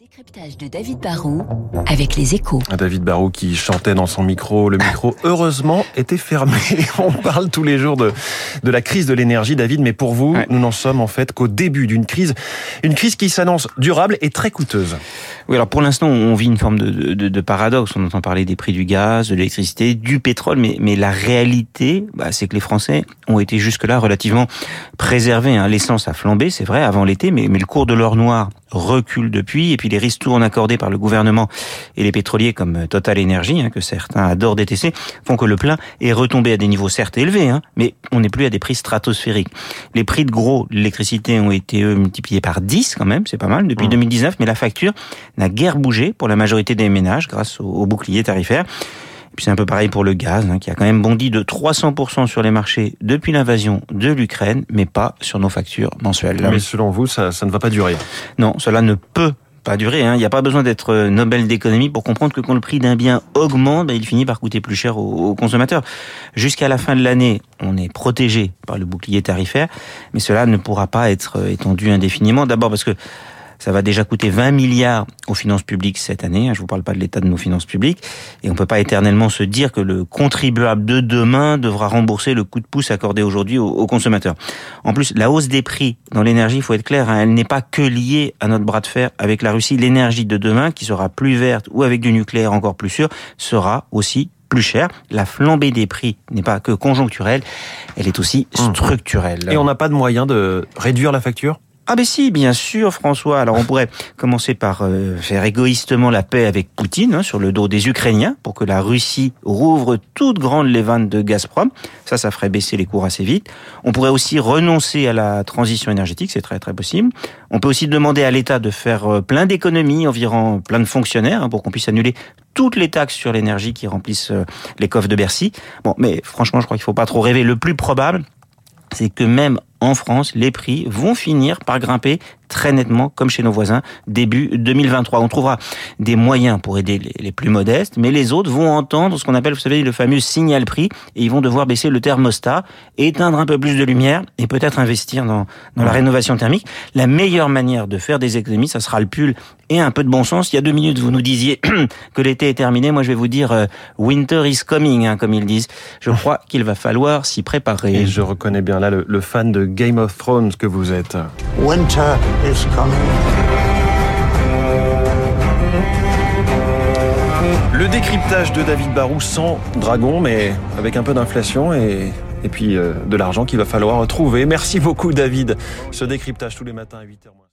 Décryptage de David Barrault avec les échos. David Barrault qui chantait dans son micro. Le micro, heureusement, était fermé. On parle tous les jours de, de la crise de l'énergie, David, mais pour vous, Ouais. nous n'en sommes en fait qu'au début d'une crise. Une crise qui s'annonce durable et très coûteuse. Oui, alors pour l'instant, on vit une forme de, de, de paradoxe. On entend parler des prix du gaz, de l'électricité, du pétrole, mais, mais la réalité, bah, c'est que les Français ont été jusque-là relativement préservés. hein. L'essence a flambé, c'est vrai, avant l'été, mais, mais le cours de l'or noir recule depuis, et puis les ristournes accordés par le gouvernement et les pétroliers comme Total Energy, hein, que certains adorent détester, font que le plein est retombé à des niveaux certes élevés, hein, mais on n'est plus à des prix stratosphériques. Les prix de gros de l'électricité ont été eux, multipliés par 10 quand même, c'est pas mal, depuis Mmh. 2019, mais la facture n'a guère bougé pour la majorité des ménages grâce au, au bouclier tarifaire. Et puis c'est un peu pareil pour le gaz, hein, qui a quand même bondi de 300% sur les marchés depuis l'invasion de l'Ukraine, mais pas sur nos factures mensuelles. Mais selon vous, ça, ça ne va pas durer. Non, cela ne peut pas durer. hein. Il n'y a pas besoin d'être euh, Nobel d'économie pour comprendre que quand le prix d'un bien augmente, ben, il finit par coûter plus cher aux, aux consommateurs. Jusqu'à la fin de l'année, on est protégé par le bouclier tarifaire, mais cela ne pourra pas être euh, étendu indéfiniment. D'abord parce que ça va déjà coûter 20 milliards aux finances publiques cette année. hein. Je vous parle pas de l'état de nos finances publiques. Et on peut pas éternellement se dire que le contribuable de demain devra rembourser le coup de pouce accordé aujourd'hui aux, consommateurs. En plus, la hausse des prix dans l'énergie, il faut être clair, hein, elle n'est pas que liée à notre bras de fer avec la Russie. L'énergie de demain, qui sera plus verte ou avec du nucléaire encore plus sûr, sera aussi plus chère. La flambée des prix n'est pas que conjoncturelle, elle est aussi structurelle. Et on n'a pas de moyen de réduire la facture? Ah ben si, bien sûr, François. Alors on pourrait commencer par euh, faire égoïstement la paix avec Poutine hein, sur le dos des Ukrainiens pour que la Russie rouvre toutes grandes les vannes de Gazprom. Ça, ça ferait baisser les cours assez vite. On pourrait aussi renoncer à la transition énergétique, c'est très très possible. On peut aussi demander à l'État de faire euh, plein d'économies, environ plein de fonctionnaires, hein, pour qu'on puisse annuler toutes les taxes sur l'énergie qui remplissent euh, les coffres de Bercy. Bon, mais franchement, je crois qu'il faut pas trop rêver. Le plus probable, c'est que même en France, les prix vont finir par grimper très nettement, comme chez nos voisins, début 2023. On trouvera des moyens pour aider les, plus modestes, mais les autres vont entendre ce qu'on appelle, vous savez, le fameux signal prix, et ils vont devoir baisser le thermostat, éteindre un peu plus de lumière, et peut-être investir dans, dans la rénovation thermique. La meilleure manière de faire des économies, ça sera le pull et un peu de bon sens. Il y a deux minutes, vous nous disiez que l'été est terminé. Moi, je vais vous dire euh, winter is coming, hein, comme ils disent. Je crois qu'il va falloir s'y préparer. Et je reconnais bien là le, le fan de Game of Thrones que vous êtes. Winter Le décryptage de David Barou sans dragon, mais avec un peu d'inflation et, et puis euh, de l'argent qu'il va falloir trouver. Merci beaucoup David. Ce décryptage tous les matins à 8h.